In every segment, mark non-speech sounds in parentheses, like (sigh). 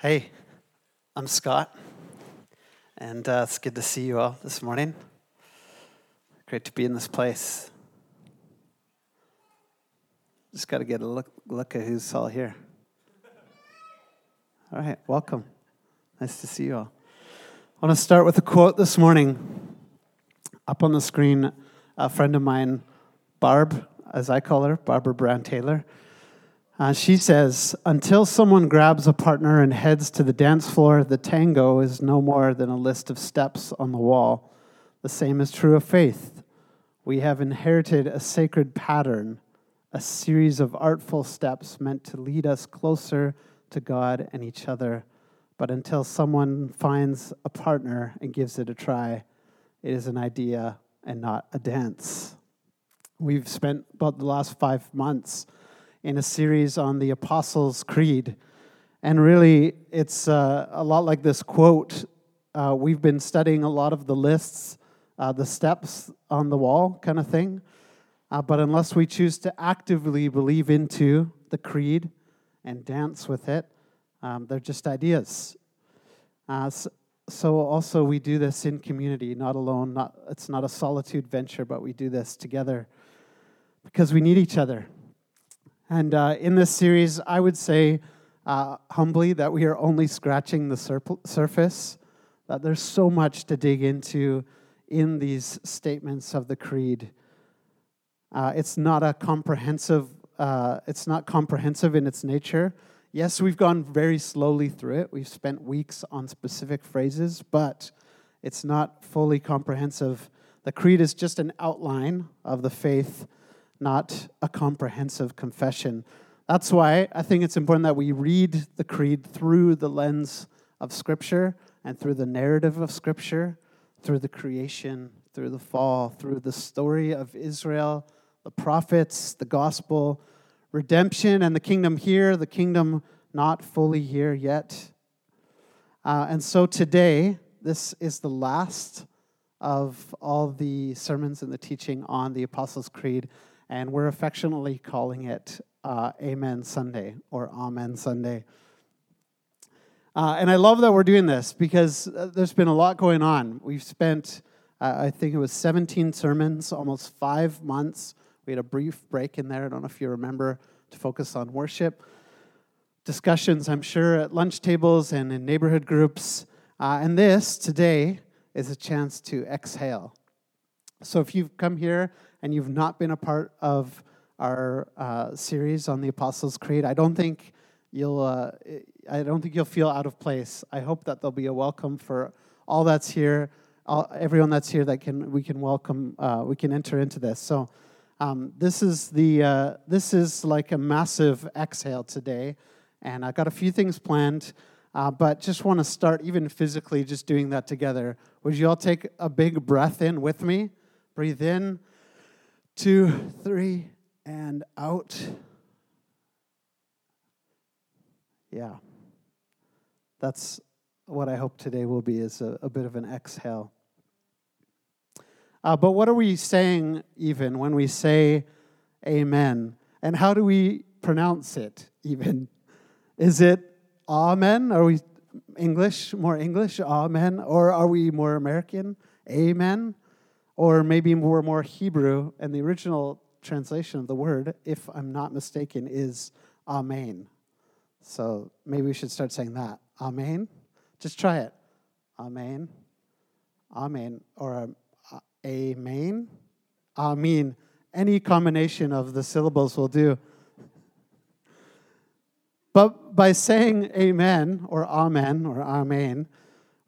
Hey, I'm Scott, and uh, it's good to see you all this morning. Great to be in this place. Just got to get a look, look at who's all here. All right, welcome. Nice to see you all. I want to start with a quote this morning. Up on the screen, a friend of mine, Barb, as I call her, Barbara Brown Taylor, uh, she says, Until someone grabs a partner and heads to the dance floor, the tango is no more than a list of steps on the wall. The same is true of faith. We have inherited a sacred pattern, a series of artful steps meant to lead us closer to God and each other. But until someone finds a partner and gives it a try, it is an idea and not a dance. We've spent about the last five months in a series on the Apostles' Creed. And really, it's uh, a lot like this quote. Uh, we've been studying a lot of the lists, uh, the steps on the wall kind of thing. Uh, but unless we choose to actively believe into the creed and dance with it, um, they're just ideas. Uh, so, so, also, we do this in community, not alone. Not, it's not a solitude venture, but we do this together because we need each other. And uh, in this series, I would say uh, humbly that we are only scratching the surface, that there's so much to dig into in these statements of the creed. Uh, it's not a comprehensive, uh, it's not comprehensive in its nature. Yes, we've gone very slowly through it. We've spent weeks on specific phrases, but it's not fully comprehensive. The creed is just an outline of the faith not a comprehensive confession. That's why I think it's important that we read the creed through the lens of Scripture and through the narrative of Scripture, through the creation, through the fall, through the story of Israel, the prophets, the gospel, redemption, and the kingdom here, the kingdom not fully here yet. Uh, and so today, this is the last of all the sermons and the teaching on the Apostles' Creed and we're affectionately calling it uh, Amen Sunday or Amen Sunday. Uh, and I love that we're doing this because uh, there's been a lot going on. We've spent, uh, I think it was 17 sermons, almost five months. We had a brief break in there. I don't know if you remember to focus on worship. Discussions, I'm sure, at lunch tables and in neighborhood groups. Uh, and this today is a chance to exhale. So if you've come here and you've not been a part of our uh, series on the Apostles' Creed, I don't think you'll uh, I don't think you'll feel out of place. I hope that there'll be a welcome for all that's here, all, everyone that's here that can we can welcome uh, we can enter into this. So um, this is the uh, this is like a massive exhale today, and I got a few things planned. Uh, but just want to start even physically just doing that together. Would you all take a big breath in with me? Breathe in two, three, and out. Yeah. That's what I hope today will be is a, a bit of an exhale. Uh, but what are we saying even when we say amen? And how do we pronounce it even? Is it amen? Are we English, more English, amen? Or are we more American, amen? Or maybe we're more Hebrew, and the original translation of the word, if I'm not mistaken, is Amen. So maybe we should start saying that. Amen. Just try it. Amen. Amen. Or um, Amen. Amen. Any combination of the syllables will do. But by saying amen or amen or amen,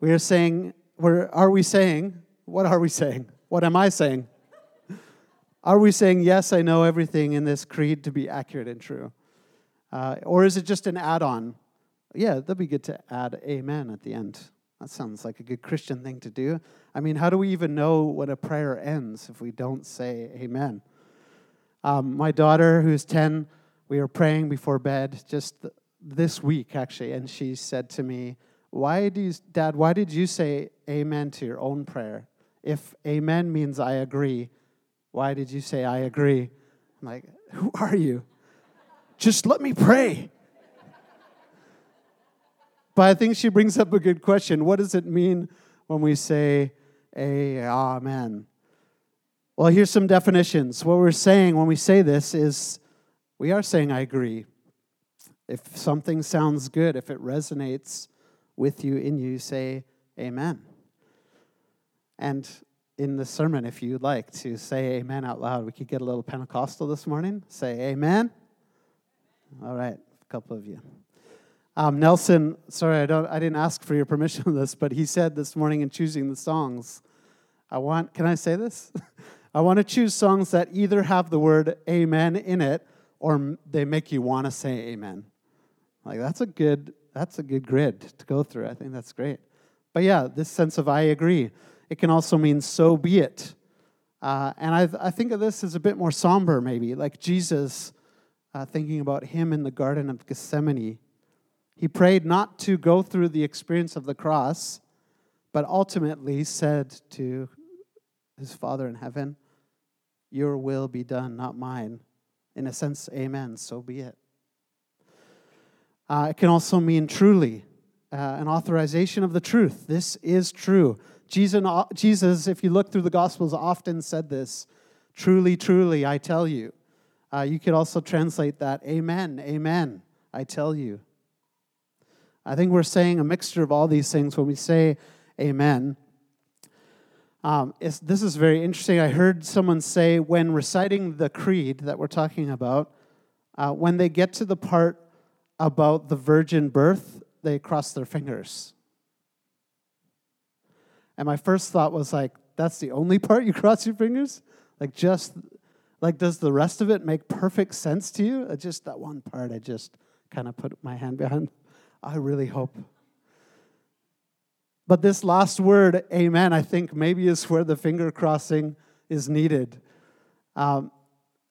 we are saying, we're, are we saying, what are we saying? What am I saying? Are we saying, yes, I know everything in this creed to be accurate and true? Uh, or is it just an add on? Yeah, that'd be good to add amen at the end. That sounds like a good Christian thing to do. I mean, how do we even know when a prayer ends if we don't say amen? Um, my daughter, who's 10, we were praying before bed just this week, actually, and she said to me, Why do you, Dad, why did you say amen to your own prayer? If amen means I agree, why did you say I agree? I'm like, who are you? Just let me pray. But I think she brings up a good question. What does it mean when we say amen? Well, here's some definitions. What we're saying when we say this is we are saying, I agree. If something sounds good, if it resonates with you, in you, say amen. And in the sermon, if you'd like to say amen out loud, we could get a little Pentecostal this morning. Say amen. All right, a couple of you. Um, Nelson, sorry, I don't, I didn't ask for your permission on this, but he said this morning in choosing the songs, I want. Can I say this? (laughs) I want to choose songs that either have the word "amen" in it, or they make you want to say "amen." Like that's a good, that's a good grid to go through. I think that's great. But yeah, this sense of "I agree." It can also mean "so be it," uh, and I, I think of this as a bit more somber, maybe like Jesus, uh, thinking about him in the Garden of Gethsemane he prayed not to go through the experience of the cross, but ultimately said to his Father in heaven, Your will be done, not mine. In a sense, amen, so be it. Uh, it can also mean truly, uh, an authorization of the truth. This is true. Jesus, if you look through the Gospels, often said this Truly, truly, I tell you. Uh, you could also translate that, Amen, Amen, I tell you. I think we're saying a mixture of all these things when we say amen. Um, this is very interesting. I heard someone say when reciting the creed that we're talking about, uh, when they get to the part about the virgin birth, they cross their fingers. And my first thought was like, that's the only part you (laughs) cross your fingers? Like, just, like, does the rest of it make perfect sense to you? Uh, just that one part, I just kind of put my hand behind. (laughs) I really hope. But this last word, amen, I think maybe is where the finger crossing is needed. Um,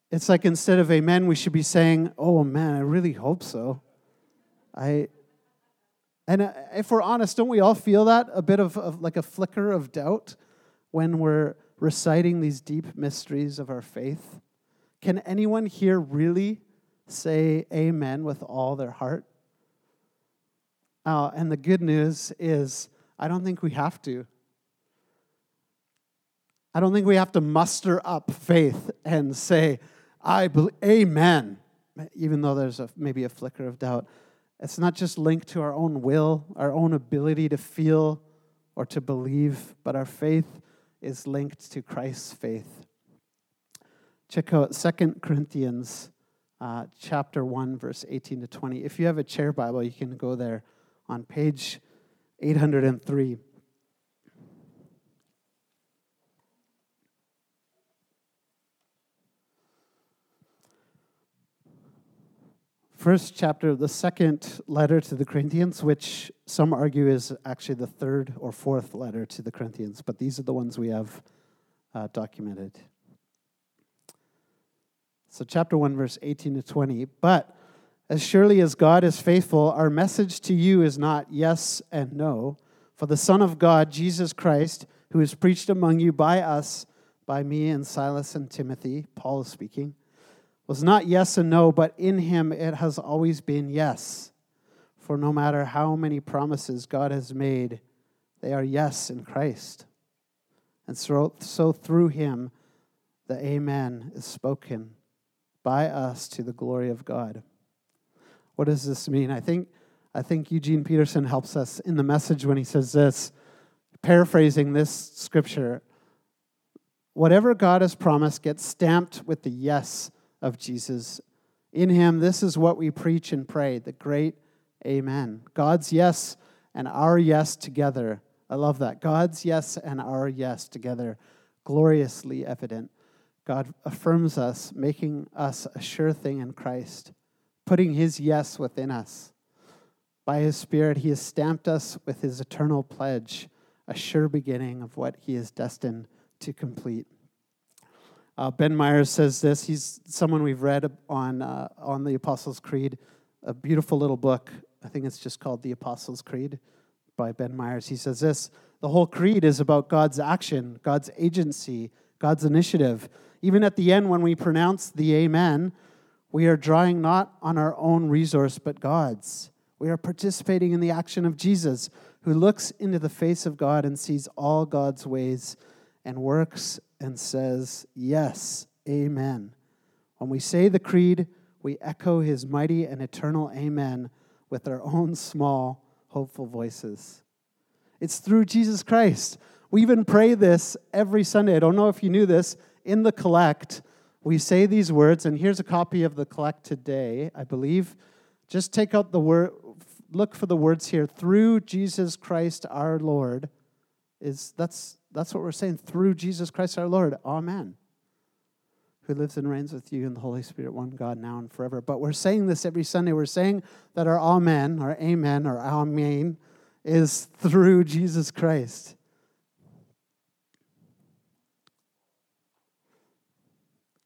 it's like instead of amen, we should be saying, oh man, I really hope so. I, and uh, if we're honest, don't we all feel that? A bit of, of like a flicker of doubt when we're reciting these deep mysteries of our faith? Can anyone here really say amen with all their heart? Uh, and the good news is, I don't think we have to. I don't think we have to muster up faith and say, I believe, amen, even though there's a, maybe a flicker of doubt. It's not just linked to our own will, our own ability to feel or to believe, but our faith is linked to Christ's faith. Check out 2 Corinthians uh, chapter 1, verse 18 to 20. If you have a chair Bible, you can go there on page 803. First chapter of the second letter to the Corinthians, which some argue is actually the third or fourth letter to the Corinthians, but these are the ones we have uh, documented. So, chapter 1, verse 18 to 20. But as surely as God is faithful, our message to you is not yes and no. For the Son of God, Jesus Christ, who is preached among you by us, by me and Silas and Timothy, Paul is speaking, was not yes and no, but in him it has always been yes. For no matter how many promises God has made, they are yes in Christ. And so, so through him, the Amen is spoken by us to the glory of God. What does this mean? I think, I think Eugene Peterson helps us in the message when he says this, paraphrasing this scripture whatever God has promised gets stamped with the yes of Jesus. In him, this is what we preach and pray the great amen. God's yes and our yes together. I love that. God's yes and our yes together, gloriously evident. God affirms us, making us a sure thing in Christ putting his yes within us. By his Spirit, he has stamped us with his eternal pledge, a sure beginning of what he is destined to complete. Uh, ben Myers says this. He's someone we've read on, uh, on the Apostles' Creed, a beautiful little book. I think it's just called The Apostles' Creed by Ben Myers. He says this The whole creed is about God's action, God's agency, God's initiative. Even at the end, when we pronounce the Amen, we are drawing not on our own resource, but God's. We are participating in the action of Jesus, who looks into the face of God and sees all God's ways and works and says, Yes, Amen. When we say the creed, we echo his mighty and eternal Amen with our own small, hopeful voices. It's through Jesus Christ. We even pray this every Sunday. I don't know if you knew this. In the collect, we say these words, and here's a copy of the collect today, I believe. Just take out the word, look for the words here. Through Jesus Christ our Lord. Is that's that's what we're saying. Through Jesus Christ our Lord. Amen. Who lives and reigns with you in the Holy Spirit, one God, now and forever. But we're saying this every Sunday. We're saying that our Amen, our Amen, or Amen is through Jesus Christ.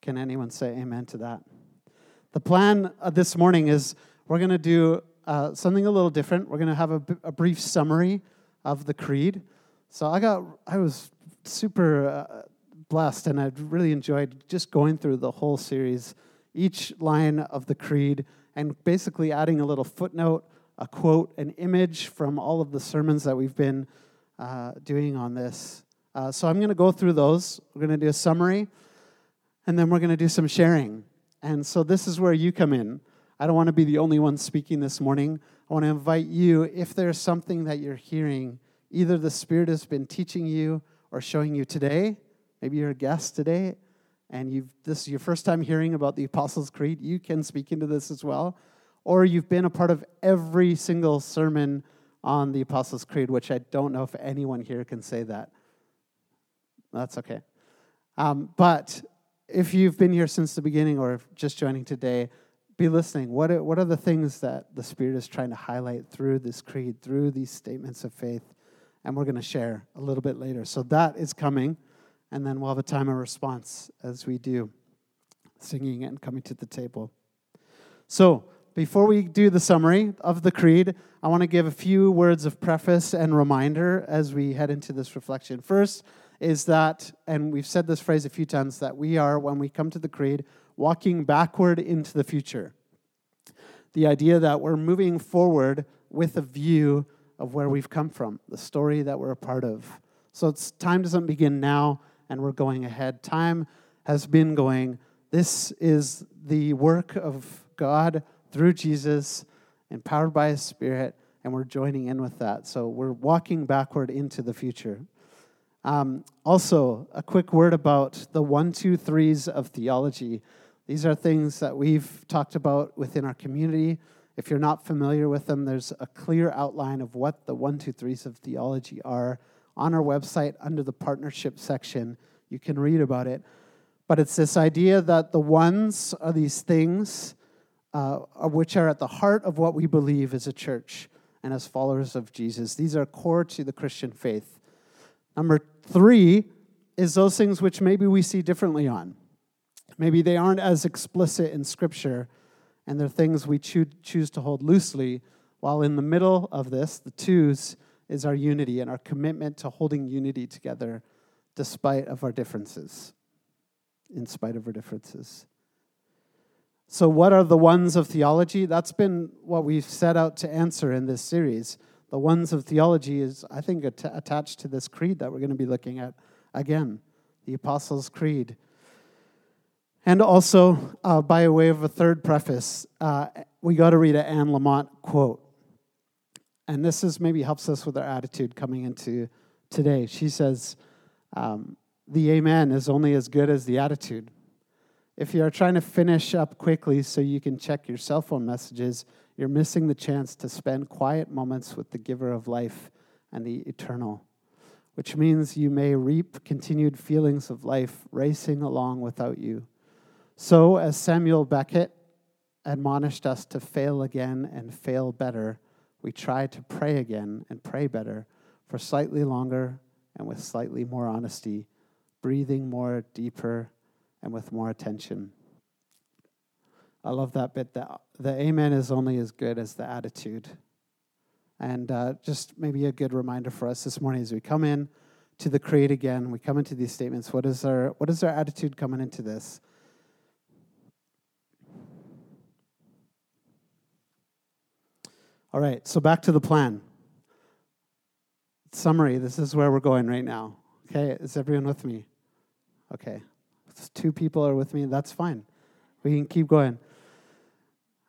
Can anyone say amen to that? The plan this morning is we're going to do uh, something a little different. We're going to have a, b- a brief summary of the creed. So I got, I was super uh, blessed, and I really enjoyed just going through the whole series, each line of the creed, and basically adding a little footnote, a quote, an image from all of the sermons that we've been uh, doing on this. Uh, so I'm going to go through those. We're going to do a summary and then we're going to do some sharing. And so this is where you come in. I don't want to be the only one speaking this morning. I want to invite you, if there's something that you're hearing, either the Spirit has been teaching you or showing you today, maybe you're a guest today, and you've this is your first time hearing about the Apostles' Creed, you can speak into this as well. Or you've been a part of every single sermon on the Apostles' Creed, which I don't know if anyone here can say that. That's okay. Um, but if you've been here since the beginning or just joining today, be listening. What are, what are the things that the Spirit is trying to highlight through this creed, through these statements of faith? And we're going to share a little bit later. So that is coming, and then we'll have a time of response as we do singing and coming to the table. So, before we do the summary of the creed, I want to give a few words of preface and reminder as we head into this reflection. First, is that, and we've said this phrase a few times, that we are, when we come to the creed, walking backward into the future. The idea that we're moving forward with a view of where we've come from, the story that we're a part of. So it's time doesn't begin now and we're going ahead. Time has been going. This is the work of God through Jesus, empowered by His Spirit, and we're joining in with that. So we're walking backward into the future. Um, also, a quick word about the one, two, threes of theology. These are things that we've talked about within our community. If you're not familiar with them, there's a clear outline of what the one, two, threes of theology are on our website under the partnership section. You can read about it. But it's this idea that the ones are these things uh, which are at the heart of what we believe as a church and as followers of Jesus. These are core to the Christian faith. Number three is those things which maybe we see differently on. Maybe they aren't as explicit in Scripture, and they're things we choo- choose to hold loosely, while in the middle of this, the twos, is our unity and our commitment to holding unity together despite of our differences, in spite of our differences. So, what are the ones of theology? That's been what we've set out to answer in this series the ones of theology is, I think, at- attached to this creed that we're going to be looking at again, the Apostles' Creed. And also, uh, by way of a third preface, uh, we got to read an Anne Lamott quote. And this is maybe helps us with our attitude coming into today. She says, um, The Amen is only as good as the attitude. If you are trying to finish up quickly so you can check your cell phone messages, you're missing the chance to spend quiet moments with the giver of life and the eternal, which means you may reap continued feelings of life racing along without you. So, as Samuel Beckett admonished us to fail again and fail better, we try to pray again and pray better for slightly longer and with slightly more honesty, breathing more deeper and with more attention. I love that bit. That the amen is only as good as the attitude. And uh, just maybe a good reminder for us this morning as we come in to the create again, we come into these statements. What is our what is our attitude coming into this? All right, so back to the plan. Summary this is where we're going right now. Okay, is everyone with me? Okay, if two people are with me, that's fine. We can keep going.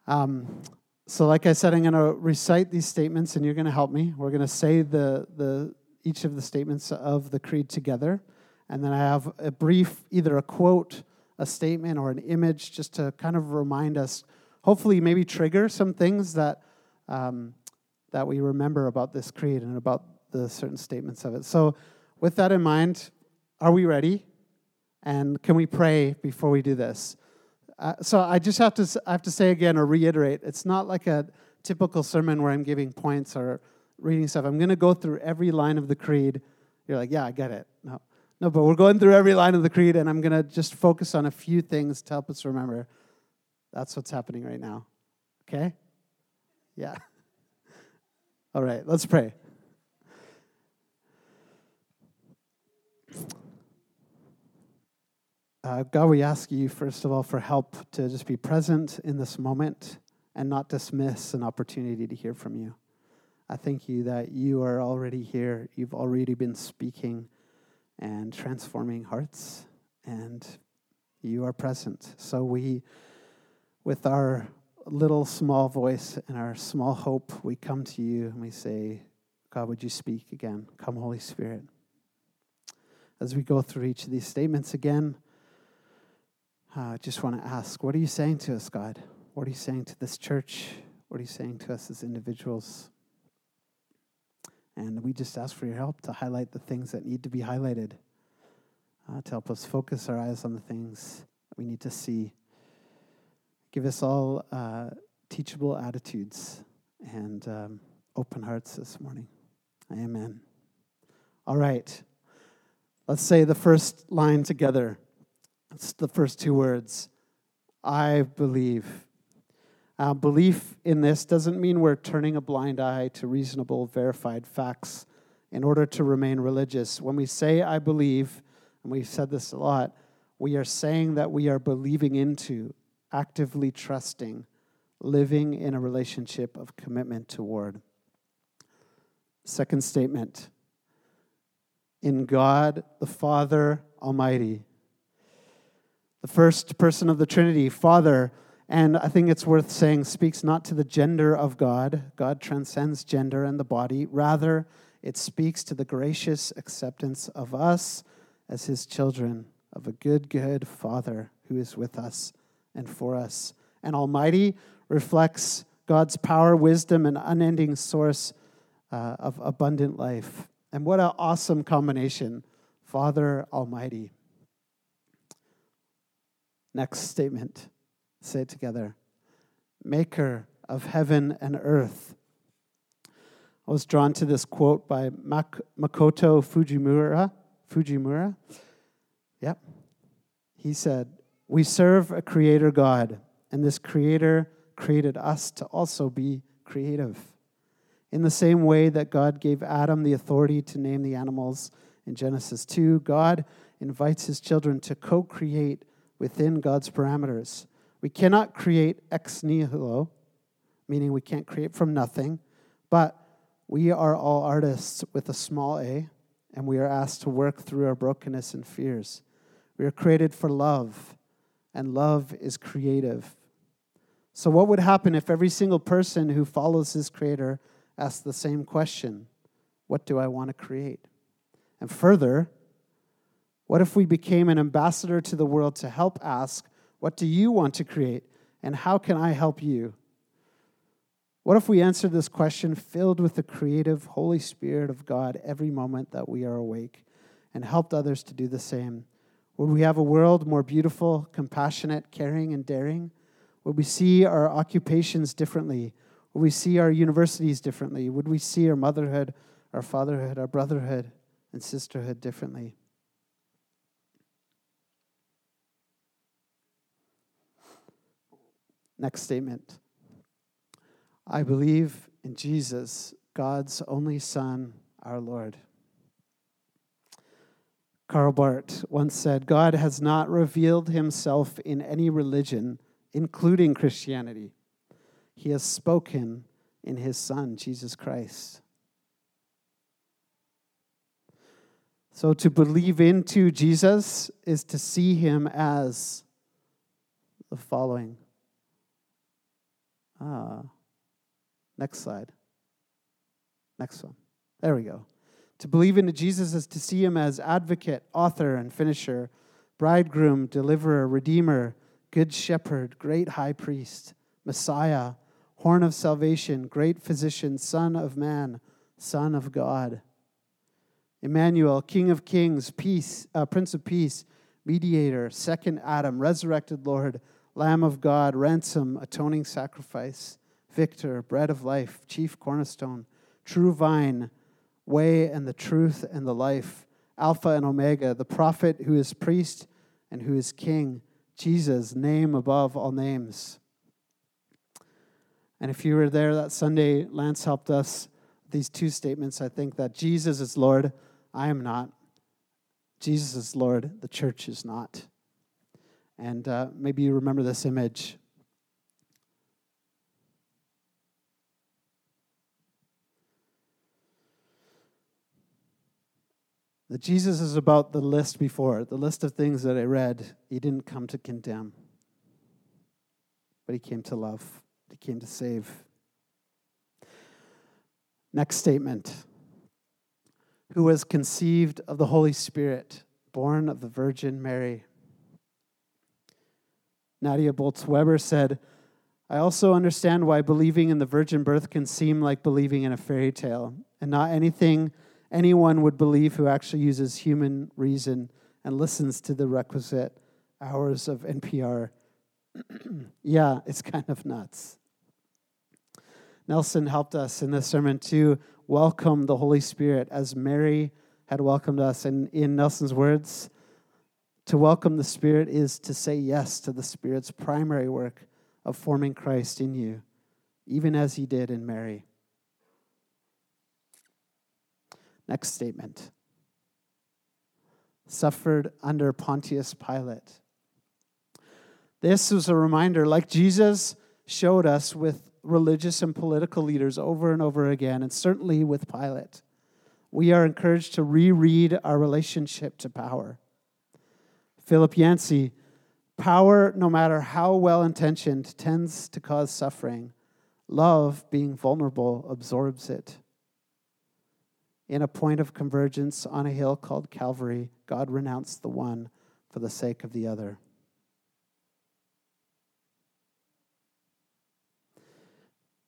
Um, so, like I said, I'm going to recite these statements, and you're going to help me. We're going to say the, the, each of the statements of the creed together. And then I have a brief, either a quote, a statement, or an image just to kind of remind us, hopefully, maybe trigger some things that, um, that we remember about this creed and about the certain statements of it. So, with that in mind, are we ready? And can we pray before we do this? Uh, so I just have to I have to say again or reiterate, it's not like a typical sermon where I'm giving points or reading stuff. I'm going to go through every line of the creed. You're like, yeah, I get it. No, no, but we're going through every line of the creed, and I'm going to just focus on a few things to help us remember. That's what's happening right now. Okay? Yeah. All right, let's pray. Uh, God, we ask you, first of all, for help to just be present in this moment and not dismiss an opportunity to hear from you. I thank you that you are already here. You've already been speaking and transforming hearts, and you are present. So we, with our little small voice and our small hope, we come to you and we say, God, would you speak again? Come, Holy Spirit. As we go through each of these statements again, I uh, just want to ask, what are you saying to us, God? What are you saying to this church? What are you saying to us as individuals? And we just ask for your help to highlight the things that need to be highlighted, uh, to help us focus our eyes on the things that we need to see. Give us all uh, teachable attitudes and um, open hearts this morning. Amen. All right. Let's say the first line together. It's the first two words I believe. Uh, belief in this doesn't mean we're turning a blind eye to reasonable, verified facts in order to remain religious. When we say I believe, and we've said this a lot, we are saying that we are believing into, actively trusting, living in a relationship of commitment toward. Second statement in God the Father Almighty the first person of the Trinity, Father, and I think it's worth saying, speaks not to the gender of God. God transcends gender and the body. Rather, it speaks to the gracious acceptance of us as his children, of a good, good Father who is with us and for us. And Almighty reflects God's power, wisdom, and unending source uh, of abundant life. And what an awesome combination Father Almighty. Next statement. Say it together. Maker of heaven and earth. I was drawn to this quote by Mak- Makoto Fujimura. Fujimura. Yep. He said, We serve a creator God, and this creator created us to also be creative. In the same way that God gave Adam the authority to name the animals in Genesis 2, God invites his children to co create within God's parameters. We cannot create ex nihilo, meaning we can't create from nothing, but we are all artists with a small a, and we are asked to work through our brokenness and fears. We are created for love, and love is creative. So, what would happen if every single person who follows his creator asked the same question What do I want to create? And further, what if we became an ambassador to the world to help ask, What do you want to create? And how can I help you? What if we answered this question filled with the creative Holy Spirit of God every moment that we are awake and helped others to do the same? Would we have a world more beautiful, compassionate, caring, and daring? Would we see our occupations differently? Would we see our universities differently? Would we see our motherhood, our fatherhood, our brotherhood, and sisterhood differently? Next statement I believe in Jesus, God's only Son, our Lord. Karl Barth once said God has not revealed himself in any religion, including Christianity. He has spoken in his Son, Jesus Christ. So to believe into Jesus is to see him as the following. Ah, next slide. Next one. There we go. To believe into Jesus is to see him as advocate, author, and finisher, bridegroom, deliverer, redeemer, good shepherd, great high priest, Messiah, horn of salvation, great physician, son of man, son of God. Emmanuel, King of Kings, peace, uh, Prince of Peace, mediator, second Adam, resurrected Lord, Lamb of God, ransom, atoning sacrifice, victor, bread of life, chief cornerstone, true vine, way and the truth and the life, Alpha and Omega, the prophet who is priest and who is king, Jesus, name above all names. And if you were there that Sunday, Lance helped us these two statements. I think that Jesus is Lord I am not. Jesus is Lord, the church is not. And uh, maybe you remember this image. That Jesus is about the list before, the list of things that I read. He didn't come to condemn, but he came to love, he came to save. Next statement who was conceived of the Holy Spirit, born of the Virgin Mary. Nadia Bolz Weber said, I also understand why believing in the virgin birth can seem like believing in a fairy tale and not anything anyone would believe who actually uses human reason and listens to the requisite hours of NPR. (clears throat) yeah, it's kind of nuts. Nelson helped us in this sermon to welcome the Holy Spirit as Mary had welcomed us. And in Nelson's words, to welcome the Spirit is to say yes to the Spirit's primary work of forming Christ in you, even as he did in Mary. Next statement suffered under Pontius Pilate. This was a reminder, like Jesus showed us with religious and political leaders over and over again, and certainly with Pilate. We are encouraged to reread our relationship to power. Philip Yancey, power, no matter how well intentioned, tends to cause suffering. Love, being vulnerable, absorbs it. In a point of convergence on a hill called Calvary, God renounced the one for the sake of the other.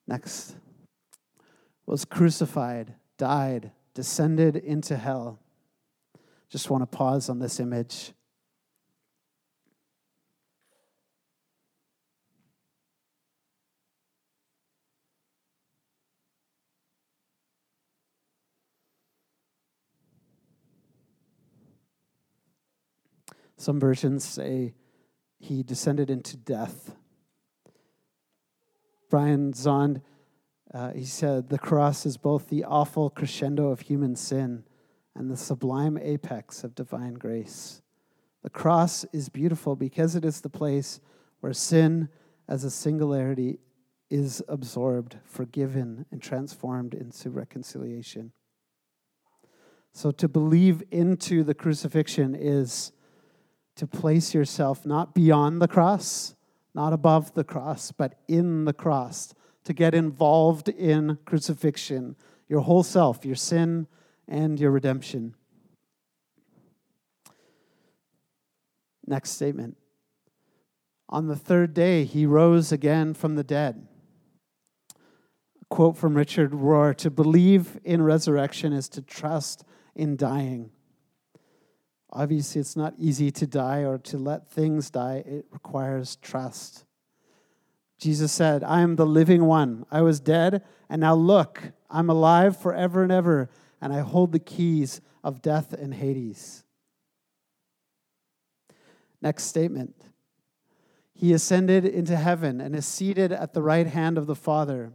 Next was crucified, died, descended into hell. Just want to pause on this image. Some versions say he descended into death. Brian Zahnd, uh, he said, the cross is both the awful crescendo of human sin and the sublime apex of divine grace. The cross is beautiful because it is the place where sin as a singularity is absorbed, forgiven, and transformed into reconciliation. So to believe into the crucifixion is to place yourself not beyond the cross, not above the cross, but in the cross, to get involved in crucifixion, your whole self, your sin and your redemption. Next statement. On the third day, he rose again from the dead. A quote from Richard Rohr To believe in resurrection is to trust in dying. Obviously, it's not easy to die or to let things die, it requires trust. Jesus said, I am the living one. I was dead, and now look, I'm alive forever and ever, and I hold the keys of death and Hades. Next statement. He ascended into heaven and is seated at the right hand of the Father.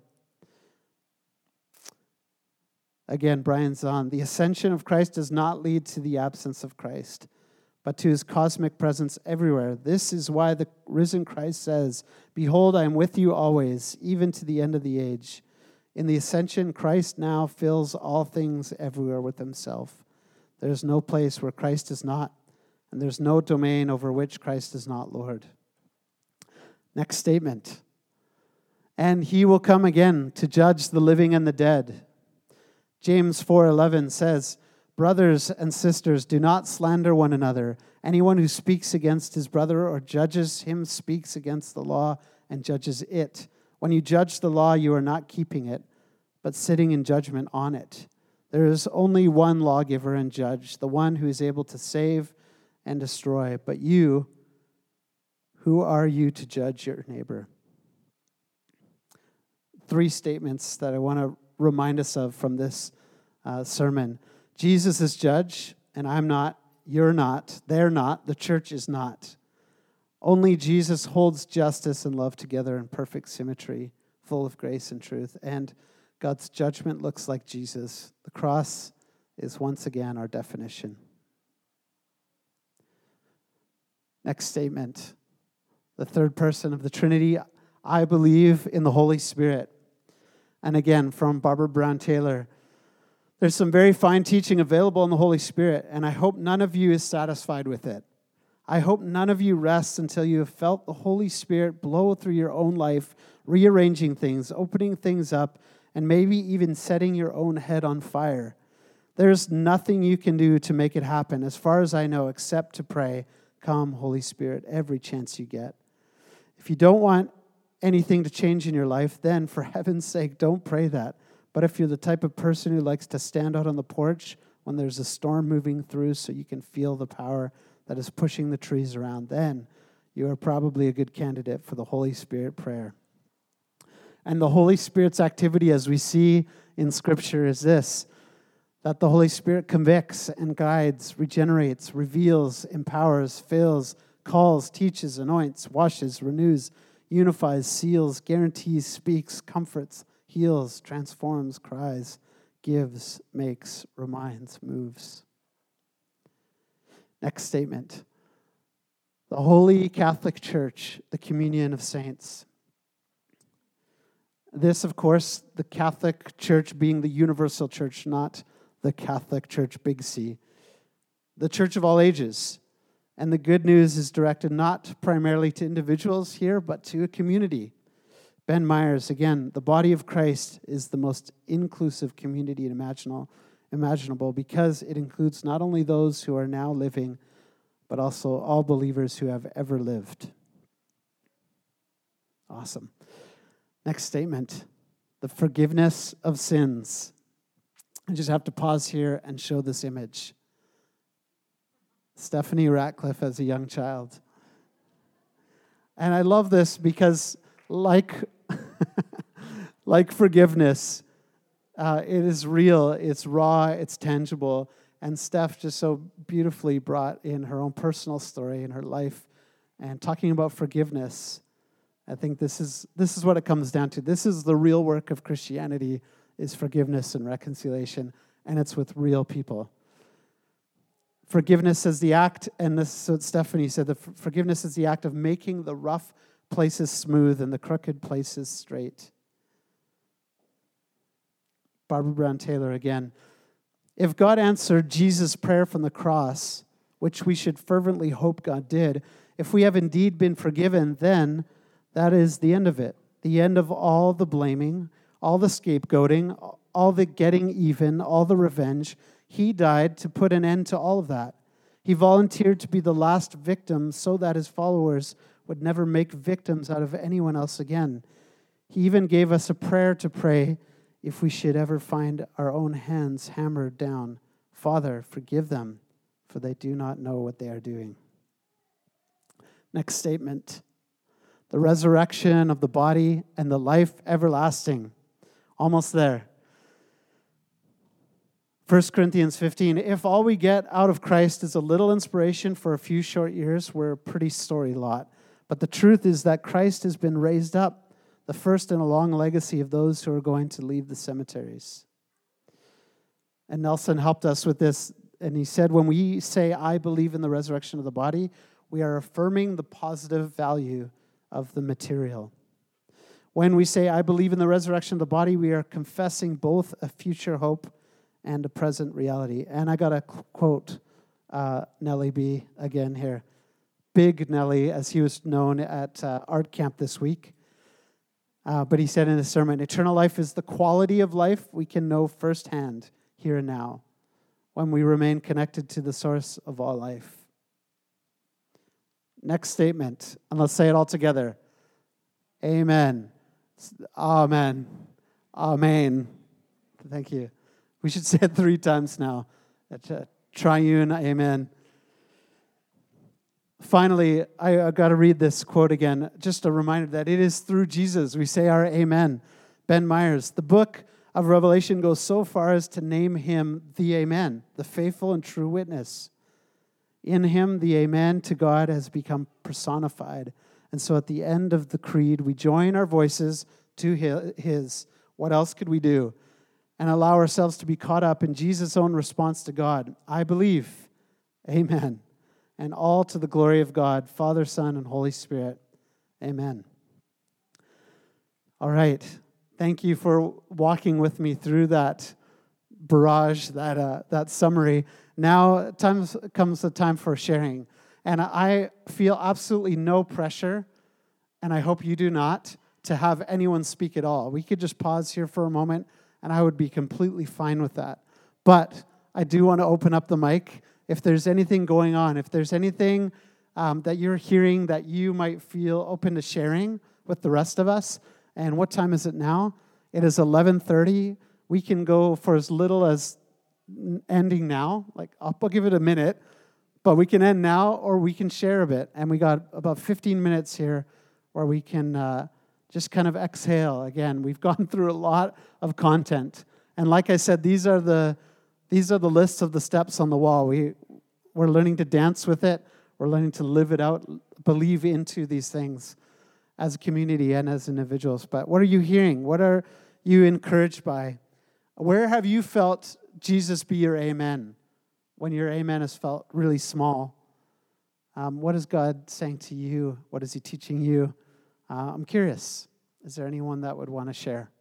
Again, Brian Zahnd, the ascension of Christ does not lead to the absence of Christ, but to his cosmic presence everywhere. This is why the risen Christ says, Behold, I am with you always, even to the end of the age. In the ascension, Christ now fills all things everywhere with himself. There is no place where Christ is not, and there's no domain over which Christ is not Lord. Next statement. And he will come again to judge the living and the dead. James 4:11 says, "Brothers and sisters, do not slander one another. Anyone who speaks against his brother or judges him speaks against the law and judges it. When you judge the law, you are not keeping it, but sitting in judgment on it. There is only one lawgiver and judge, the one who is able to save and destroy. But you, who are you to judge your neighbor? Three statements that I want to remind us of from this uh, sermon Jesus is judge, and I'm not, you're not, they're not, the church is not. Only Jesus holds justice and love together in perfect symmetry, full of grace and truth. And God's judgment looks like Jesus. The cross is once again our definition. Next statement the third person of the Trinity. I believe in the Holy Spirit. And again, from Barbara Brown Taylor. There's some very fine teaching available in the Holy Spirit, and I hope none of you is satisfied with it. I hope none of you rests until you have felt the Holy Spirit blow through your own life, rearranging things, opening things up, and maybe even setting your own head on fire. There's nothing you can do to make it happen, as far as I know, except to pray, Come, Holy Spirit, every chance you get. If you don't want anything to change in your life, then for (laughs) heaven's sake, don't pray that. But if you're the type of person who likes to stand out on the porch when there's a storm moving through so you can feel the power that is pushing the trees around, then you are probably a good candidate for the Holy Spirit prayer. And the Holy Spirit's activity, as we see in Scripture, is this that the Holy Spirit convicts and guides, regenerates, reveals, empowers, fills, calls, teaches, anoints, washes, renews, unifies, seals, guarantees, speaks, comforts, heals, transforms, cries, gives, makes, reminds, moves. Next statement. The Holy Catholic Church, the communion of saints. This, of course, the Catholic Church being the universal church, not the Catholic Church, big C. The church of all ages. And the good news is directed not primarily to individuals here, but to a community. Ben Myers, again, the body of Christ is the most inclusive community imaginable, imaginable because it includes not only those who are now living, but also all believers who have ever lived. Awesome. Next statement the forgiveness of sins. I just have to pause here and show this image. Stephanie Ratcliffe as a young child. And I love this because, like, (laughs) like forgiveness, uh, it is real, it's raw, it's tangible. And Steph just so beautifully brought in her own personal story in her life and talking about forgiveness. I think this is, this is what it comes down to. This is the real work of Christianity is forgiveness and reconciliation, and it's with real people. Forgiveness is the act, and this is what Stephanie said, the forgiveness is the act of making the rough places smooth and the crooked places straight. Barbara Brown Taylor again. If God answered Jesus' prayer from the cross, which we should fervently hope God did, if we have indeed been forgiven, then that is the end of it. The end of all the blaming, all the scapegoating, all the getting even, all the revenge. He died to put an end to all of that. He volunteered to be the last victim so that his followers would never make victims out of anyone else again. He even gave us a prayer to pray if we should ever find our own hands hammered down Father, forgive them, for they do not know what they are doing. Next statement the resurrection of the body and the life everlasting. Almost there. 1 Corinthians 15. If all we get out of Christ is a little inspiration for a few short years, we're a pretty story lot. But the truth is that Christ has been raised up, the first in a long legacy of those who are going to leave the cemeteries. And Nelson helped us with this, and he said, When we say, I believe in the resurrection of the body, we are affirming the positive value of the material. When we say, I believe in the resurrection of the body, we are confessing both a future hope and a present reality. And I got to quote uh, Nellie B again here. Big Nellie, as he was known at uh, art camp this week. Uh, but he said in his sermon Eternal life is the quality of life we can know firsthand here and now when we remain connected to the source of all life. Next statement, and let's say it all together Amen. Amen. Amen. Thank you. We should say it three times now. Uh, triune, amen. Finally, I, I got to read this quote again. Just a reminder that it is through Jesus we say our amen. Ben Myers, the book of Revelation goes so far as to name him the Amen, the faithful and true witness. In him, the Amen to God has become personified. And so at the end of the creed, we join our voices to his. What else could we do? And allow ourselves to be caught up in Jesus' own response to God I believe. Amen and all to the glory of God, Father, Son, and Holy Spirit. Amen. All right. Thank you for walking with me through that barrage, that, uh, that summary. Now time comes the time for sharing. And I feel absolutely no pressure, and I hope you do not, to have anyone speak at all. We could just pause here for a moment, and I would be completely fine with that. But I do want to open up the mic if there's anything going on, if there's anything um, that you're hearing that you might feel open to sharing with the rest of us. And what time is it now? It is 11:30. We can go for as little as ending now. Like I'll, give it a minute, but we can end now or we can share a bit. And we got about 15 minutes here where we can uh, just kind of exhale. Again, we've (laughs) gone through a lot of content, and like I said, these are the these are the lists of the steps on the wall. We, we're learning to dance with it, we're learning to live it out, believe into these things as a community and as individuals. But what are you hearing? What are you encouraged by? Where have you felt Jesus be your amen when your amen has felt really small? Um, what is God saying to you? What is He teaching you? Uh, I'm curious. Is there anyone that would want to share?